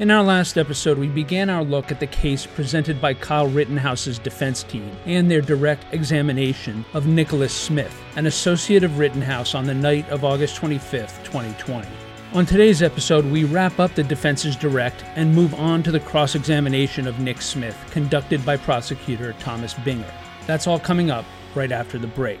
In our last episode, we began our look at the case presented by Kyle Rittenhouse's defense team and their direct examination of Nicholas Smith, an associate of Rittenhouse on the night of August 25, 2020. On today's episode, we wrap up the defense's direct and move on to the cross examination of Nick Smith, conducted by prosecutor Thomas Binger. That's all coming up right after the break.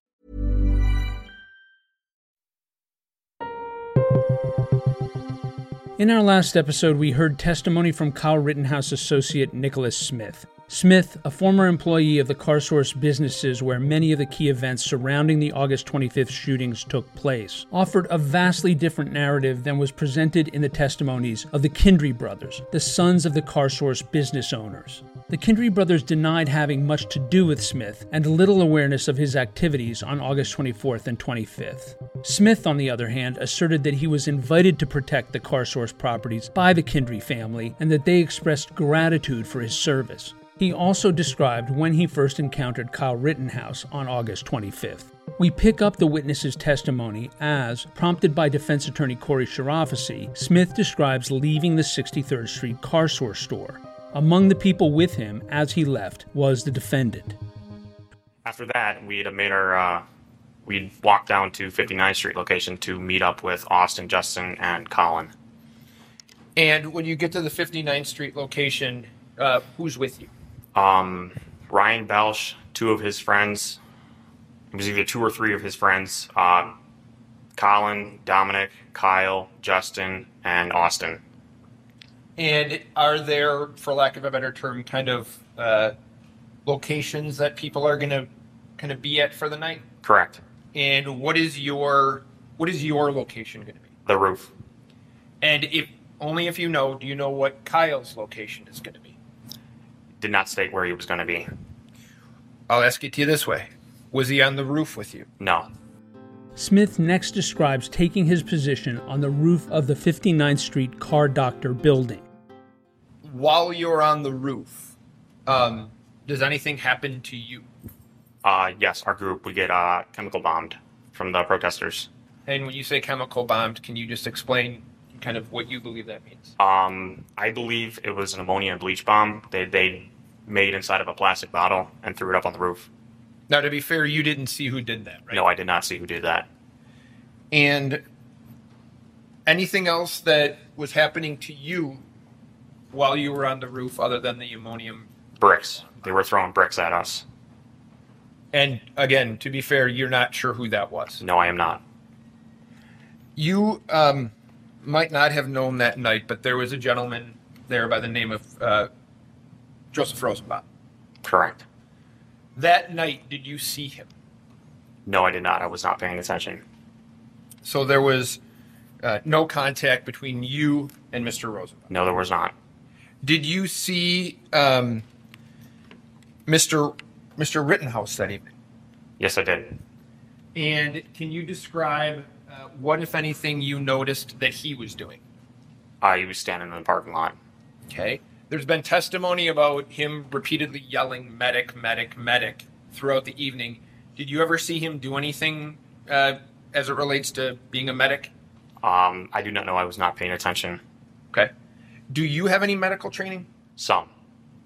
In our last episode, we heard testimony from Kyle Rittenhouse associate Nicholas Smith. Smith, a former employee of the CarSource businesses where many of the key events surrounding the August 25th shootings took place, offered a vastly different narrative than was presented in the testimonies of the Khindri brothers, the sons of the CarSource business owners. The Khindri brothers denied having much to do with Smith and little awareness of his activities on August 24th and 25th. Smith, on the other hand, asserted that he was invited to protect the CarSource properties by the Khindri family and that they expressed gratitude for his service. He also described when he first encountered Kyle Rittenhouse on August 25th. We pick up the witness's testimony as, prompted by defense attorney Corey Chirafisi, Smith describes leaving the 63rd Street CarSource store. Among the people with him as he left was the defendant. After that, we'd have made our, uh, we'd walk down to 59th Street location to meet up with Austin, Justin, and Colin. And when you get to the 59th Street location, uh, who's with you? Um, Ryan Balch, two of his friends, it was either two or three of his friends, uh, Colin, Dominic, Kyle, Justin, and Austin. And are there, for lack of a better term, kind of uh, locations that people are going to kind of be at for the night? Correct. And what is your what is your location going to be? The roof. And if only if you know, do you know what Kyle's location is going to be? Did not state where he was going to be. I'll ask it to you this way: Was he on the roof with you? No. Smith next describes taking his position on the roof of the 59th Street Car Doctor building. While you're on the roof, um, does anything happen to you? Uh, yes, our group we get uh, chemical bombed from the protesters. And when you say chemical bombed, can you just explain kind of what you believe that means? Um, I believe it was an ammonia and bleach bomb they they made inside of a plastic bottle and threw it up on the roof. Now, to be fair, you didn't see who did that, right? No, I did not see who did that. And anything else that was happening to you while you were on the roof other than the ammonium? Bricks. They were throwing bricks at us. And again, to be fair, you're not sure who that was. No, I am not. You um, might not have known that night, but there was a gentleman there by the name of uh, Joseph Rosenbaum. Correct. That night, did you see him? No, I did not. I was not paying attention. So there was uh, no contact between you and Mr. Rosenbaum. No, there was not. Did you see um, Mr. Mr. Rittenhouse that evening? Yes, I did. And can you describe uh, what, if anything, you noticed that he was doing? Uh, he was standing in the parking lot. Okay. There's been testimony about him repeatedly yelling medic, medic, medic throughout the evening. Did you ever see him do anything uh, as it relates to being a medic? Um, I do not know. I was not paying attention. Okay. Do you have any medical training? Some.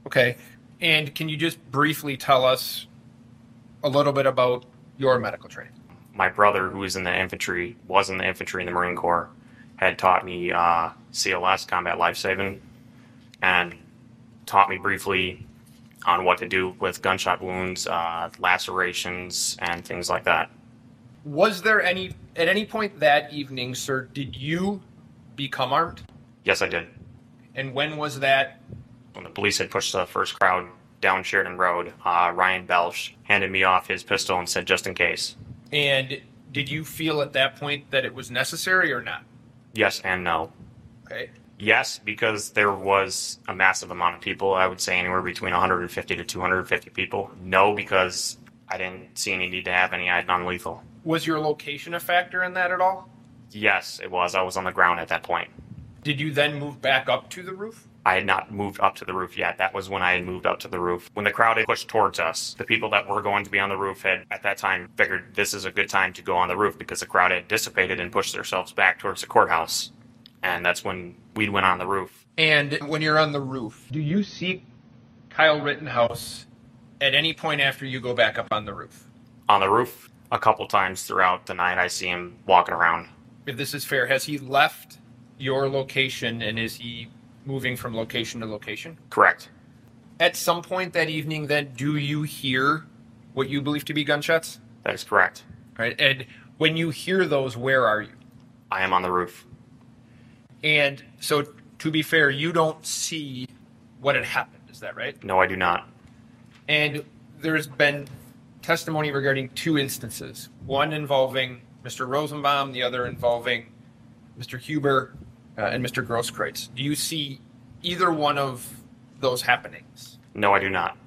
Okay. And can you just briefly tell us a little bit about your medical training? My brother, who was in the infantry, was in the infantry in the Marine Corps, had taught me uh, CLS, combat life saving, and taught me briefly on what to do with gunshot wounds, uh, lacerations, and things like that. Was there any at any point that evening, sir? Did you become armed? Yes, I did. And when was that? When the police had pushed the first crowd down Sheridan Road, uh, Ryan Balch handed me off his pistol and said, just in case. And did you feel at that point that it was necessary or not? Yes and no. Okay. Yes, because there was a massive amount of people. I would say anywhere between 150 to 250 people. No, because I didn't see any need to have any non-lethal. Was your location a factor in that at all? Yes, it was. I was on the ground at that point. Did you then move back up to the roof? I had not moved up to the roof yet. That was when I had moved up to the roof. When the crowd had pushed towards us, the people that were going to be on the roof had, at that time, figured this is a good time to go on the roof because the crowd had dissipated and pushed themselves back towards the courthouse. And that's when we went on the roof. And when you're on the roof, do you see Kyle Rittenhouse at any point after you go back up on the roof? On the roof, a couple times throughout the night, I see him walking around. If this is fair, has he left your location and is he moving from location to location? Correct. At some point that evening, then, do you hear what you believe to be gunshots? That is correct. Right. And when you hear those, where are you? I am on the roof. And so, to be fair, you don't see what had happened. Is that right? No, I do not. And there's been testimony regarding two instances one involving Mr. Rosenbaum, the other involving Mr. Huber uh, and Mr. Grosskreutz. Do you see either one of those happenings? No, I do not.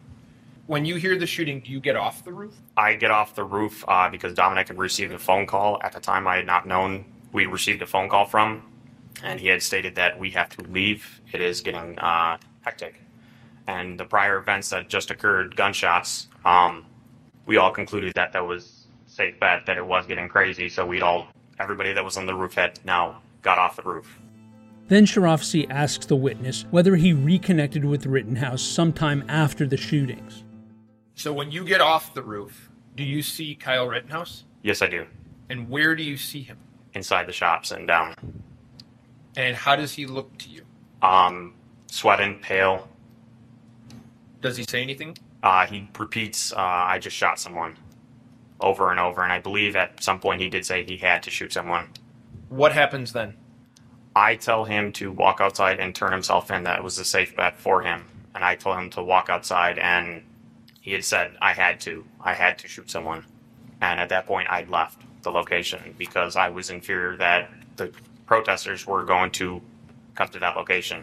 When you hear the shooting, do you get off the roof? I get off the roof uh, because Dominic had received a phone call. At the time, I had not known we received a phone call from, and he had stated that we have to leave. It is getting uh, hectic. And the prior events that just occurred, gunshots, um, we all concluded that that was safe bet that it was getting crazy. So we'd all, everybody that was on the roof had now got off the roof. Then Chirafisi asks the witness whether he reconnected with Rittenhouse sometime after the shootings. So when you get off the roof, do you see Kyle Rittenhouse? Yes, I do. And where do you see him? Inside the shops and down. And how does he look to you? Um, sweating, pale. Does he say anything? Uh, he repeats, uh, I just shot someone over and over. And I believe at some point he did say he had to shoot someone. What happens then? I tell him to walk outside and turn himself in. That was a safe bet for him. And I told him to walk outside, and he had said I had to. I had to shoot someone. And at that point, I'd left the location because I was in fear that the protesters were going to come to that location.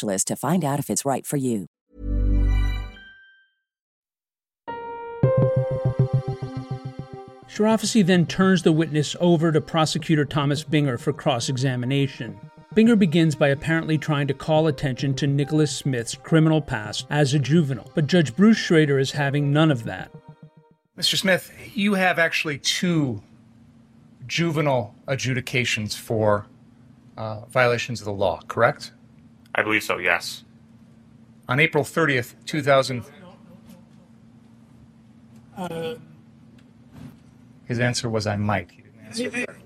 to find out if it's right for you. Chirafisi then turns the witness over to prosecutor Thomas Binger for cross examination. Binger begins by apparently trying to call attention to Nicholas Smith's criminal past as a juvenile, but Judge Bruce Schroeder is having none of that. Mr. Smith, you have actually two juvenile adjudications for uh, violations of the law, correct? I believe so, yes. On April 30th, 2000. Uh, His answer was, I might. He didn't answer.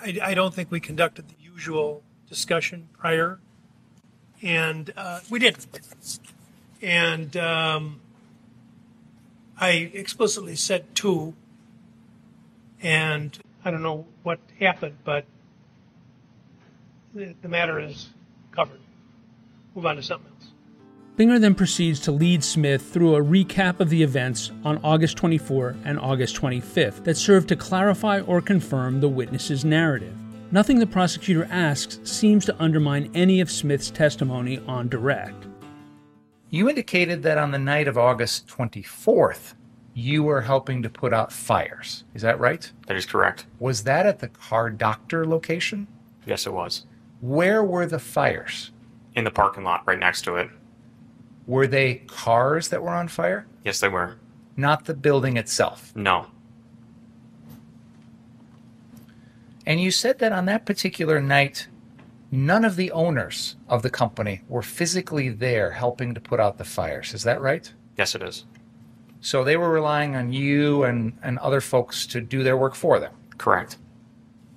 I, I don't think we conducted the usual discussion prior, and uh, we did. And um, I explicitly said two, and I don't know what happened, but the, the matter is covered. Move on to something else. Binger then proceeds to lead Smith through a recap of the events on August 24 and August 25th that serve to clarify or confirm the witness's narrative. Nothing the prosecutor asks seems to undermine any of Smith's testimony on direct. You indicated that on the night of August 24th, you were helping to put out fires. Is that right? That is correct. Was that at the car doctor location? Yes, it was. Where were the fires? In the parking lot right next to it. Were they cars that were on fire? Yes, they were. Not the building itself. No. And you said that on that particular night, none of the owners of the company were physically there helping to put out the fires. Is that right? Yes, it is. So they were relying on you and, and other folks to do their work for them. Correct.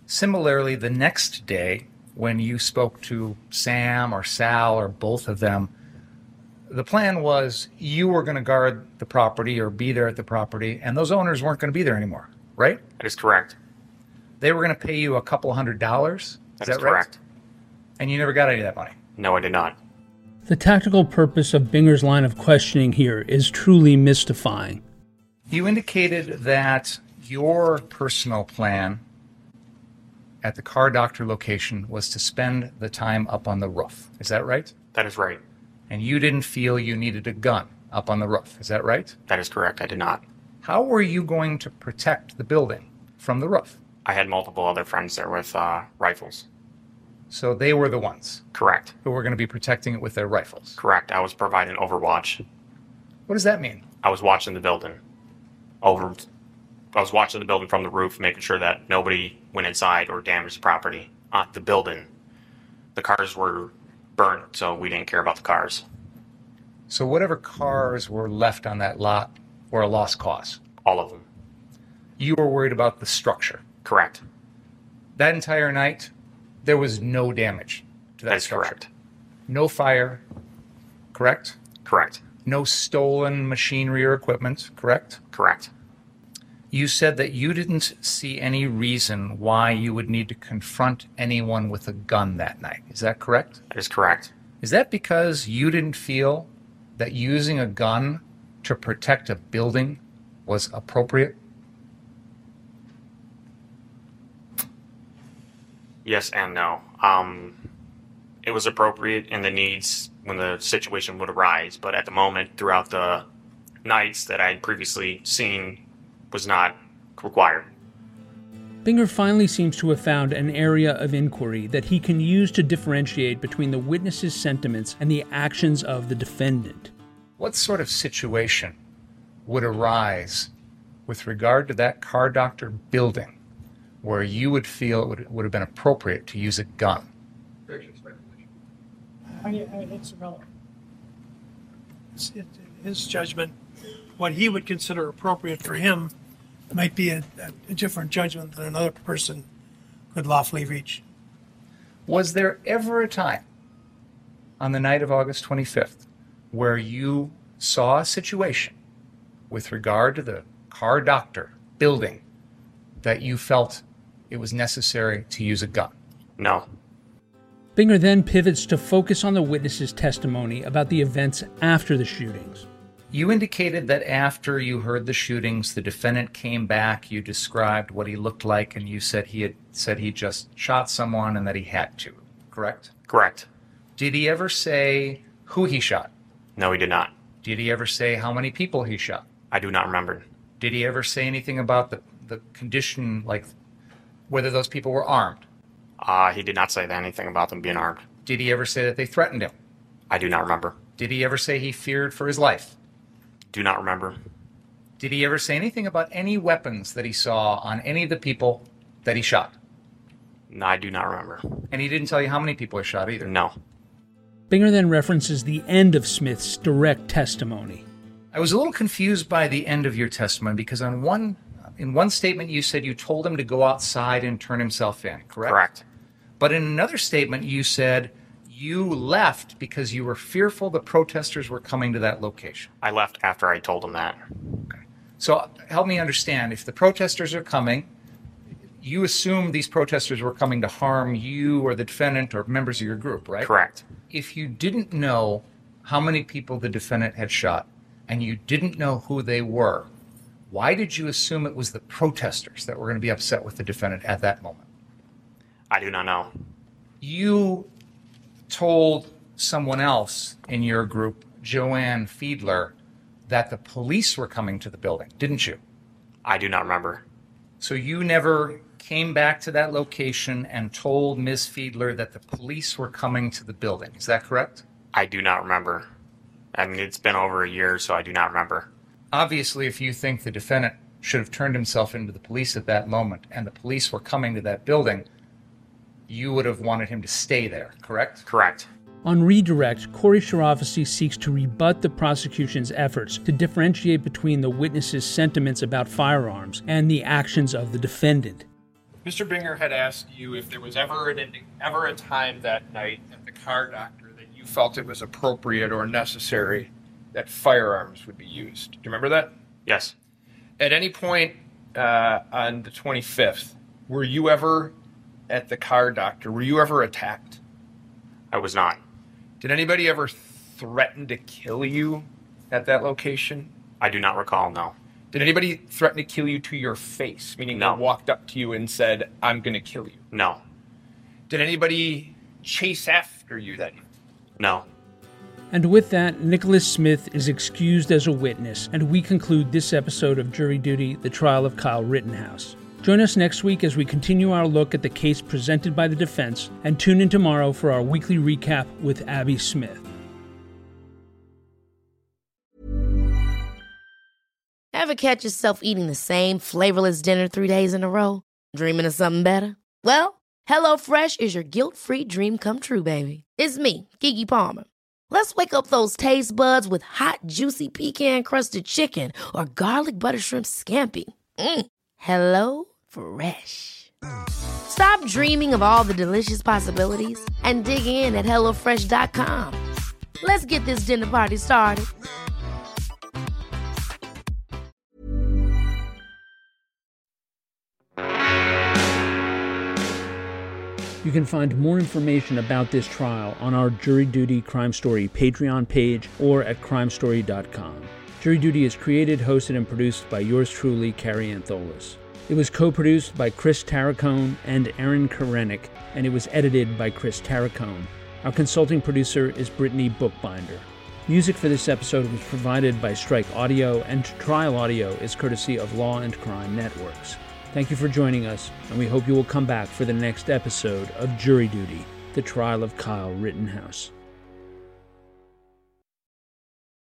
Similarly, the next day, when you spoke to Sam or Sal or both of them, the plan was you were going to guard the property or be there at the property, and those owners weren't going to be there anymore, right? That is correct. They were going to pay you a couple hundred dollars. That is is that right? correct. And you never got any of that money. No, I did not. The tactical purpose of Binger's line of questioning here is truly mystifying. You indicated that your personal plan at the car doctor location was to spend the time up on the roof. Is that right? That is right. And you didn't feel you needed a gun up on the roof. Is that right? That is correct. I did not. How were you going to protect the building from the roof? I had multiple other friends there with uh, rifles. So they were the ones Correct. who were going to be protecting it with their rifles. Correct. I was providing overwatch. What does that mean? I was watching the building. Over. I was watching the building from the roof, making sure that nobody went inside or damaged the property. Uh, the building. The cars were burned, so we didn't care about the cars. So whatever cars were left on that lot were a lost cause. All of them. You were worried about the structure. Correct. That entire night, there was no damage to that That is structure. correct. No fire, correct? Correct. No stolen machinery or equipment, correct? Correct. You said that you didn't see any reason why you would need to confront anyone with a gun that night. Is that correct? That is correct. Is that because you didn't feel that using a gun to protect a building was appropriate? Yes and no. Um, it was appropriate in the needs when the situation would arise, but at the moment, throughout the nights that I had previously seen, was not required. Binger finally seems to have found an area of inquiry that he can use to differentiate between the witness's sentiments and the actions of the defendant. What sort of situation would arise with regard to that car doctor building where you would feel it would, would have been appropriate to use a gun? I, I, it's irrelevant. It's, it, his judgment, what he would consider appropriate for him, might be a, a, a different judgment than another person could lawfully reach. Was there ever a time on the night of August 25th where you saw a situation with regard to the car doctor building that you felt it was necessary to use a gun? No. Binger then pivots to focus on the witness's testimony about the events after the shootings. You indicated that after you heard the shootings, the defendant came back, you described what he looked like, and you said he had said he just shot someone and that he had to, correct? Correct. Did he ever say who he shot? No, he did not. Did he ever say how many people he shot? I do not remember. Did he ever say anything about the, the condition, like whether those people were armed? Uh, he did not say anything about them being armed. Did he ever say that they threatened him? I do not remember. Did he ever say he feared for his life? Do not remember. Did he ever say anything about any weapons that he saw on any of the people that he shot? No, I do not remember. And he didn't tell you how many people he shot either. No. Binger then references the end of Smith's direct testimony. I was a little confused by the end of your testimony because on one in one statement you said you told him to go outside and turn himself in, correct? Correct. But in another statement you said you left because you were fearful the protesters were coming to that location. I left after I told them that. Okay. So help me understand if the protesters are coming, you assumed these protesters were coming to harm you or the defendant or members of your group, right? Correct. If you didn't know how many people the defendant had shot and you didn't know who they were, why did you assume it was the protesters that were going to be upset with the defendant at that moment? I do not know. You told someone else in your group, Joanne Fiedler, that the police were coming to the building, didn't you? I do not remember. So you never came back to that location and told Ms. Fiedler that the police were coming to the building. Is that correct? I do not remember. I mean, it's been over a year, so I do not remember. Obviously, if you think the defendant should have turned himself into the police at that moment and the police were coming to that building, you would have wanted him to stay there, correct? Correct. On redirect, Corey Chirafisi seeks to rebut the prosecution's efforts to differentiate between the witness's sentiments about firearms and the actions of the defendant. Mr. Binger had asked you if there was ever an ever a time that night at the car doctor that you felt it was appropriate or necessary that firearms would be used. Do you remember that? Yes. At any point uh, on the 25th, were you ever at the car doctor? Were you ever attacked? I was not. Did anybody ever threaten to kill you at that location? I do not recall, no. Did anybody threaten to kill you to your face, meaning No. they walked up to you and said, I'm going to kill you? No. Did anybody chase after you that evening? No. And with that, Nicholas Smith is excused as a witness, and we conclude this episode of Jury Duty The Trial of Kyle Rittenhouse. Join us next week as we continue our look at the case presented by the defense, and tune in tomorrow for our weekly recap with Abby Smith. Ever catch yourself eating the same flavorless dinner three days in a row? Dreaming of something better? Well, HelloFresh is your guilt free dream come true, baby. It's me, Keke Palmer. Let's wake up those taste buds with hot, juicy pecan crusted chicken or garlic butter shrimp scampi. Mm. Hello Fresh. Stop dreaming of all the delicious possibilities and dig in at HelloFresh.com. Let's get this dinner party started. You can find more information about this trial on our Jury Duty Crime Story Patreon page or at crimestory.com. Jury Duty is created, hosted, and produced by yours truly, Kary Antholis. It was co produced by Chris Tarracone and Aaron Karenik, and it was edited by Chris Tarracone. Our consulting producer is Brittany Bookbinder. Music for this episode was provided by Strike Audio, and Trial Audio is courtesy of Law and Crime Networks. Thank you for joining us, and we hope you will come back for the next episode of Jury Duty The Trial of Kyle Rittenhouse.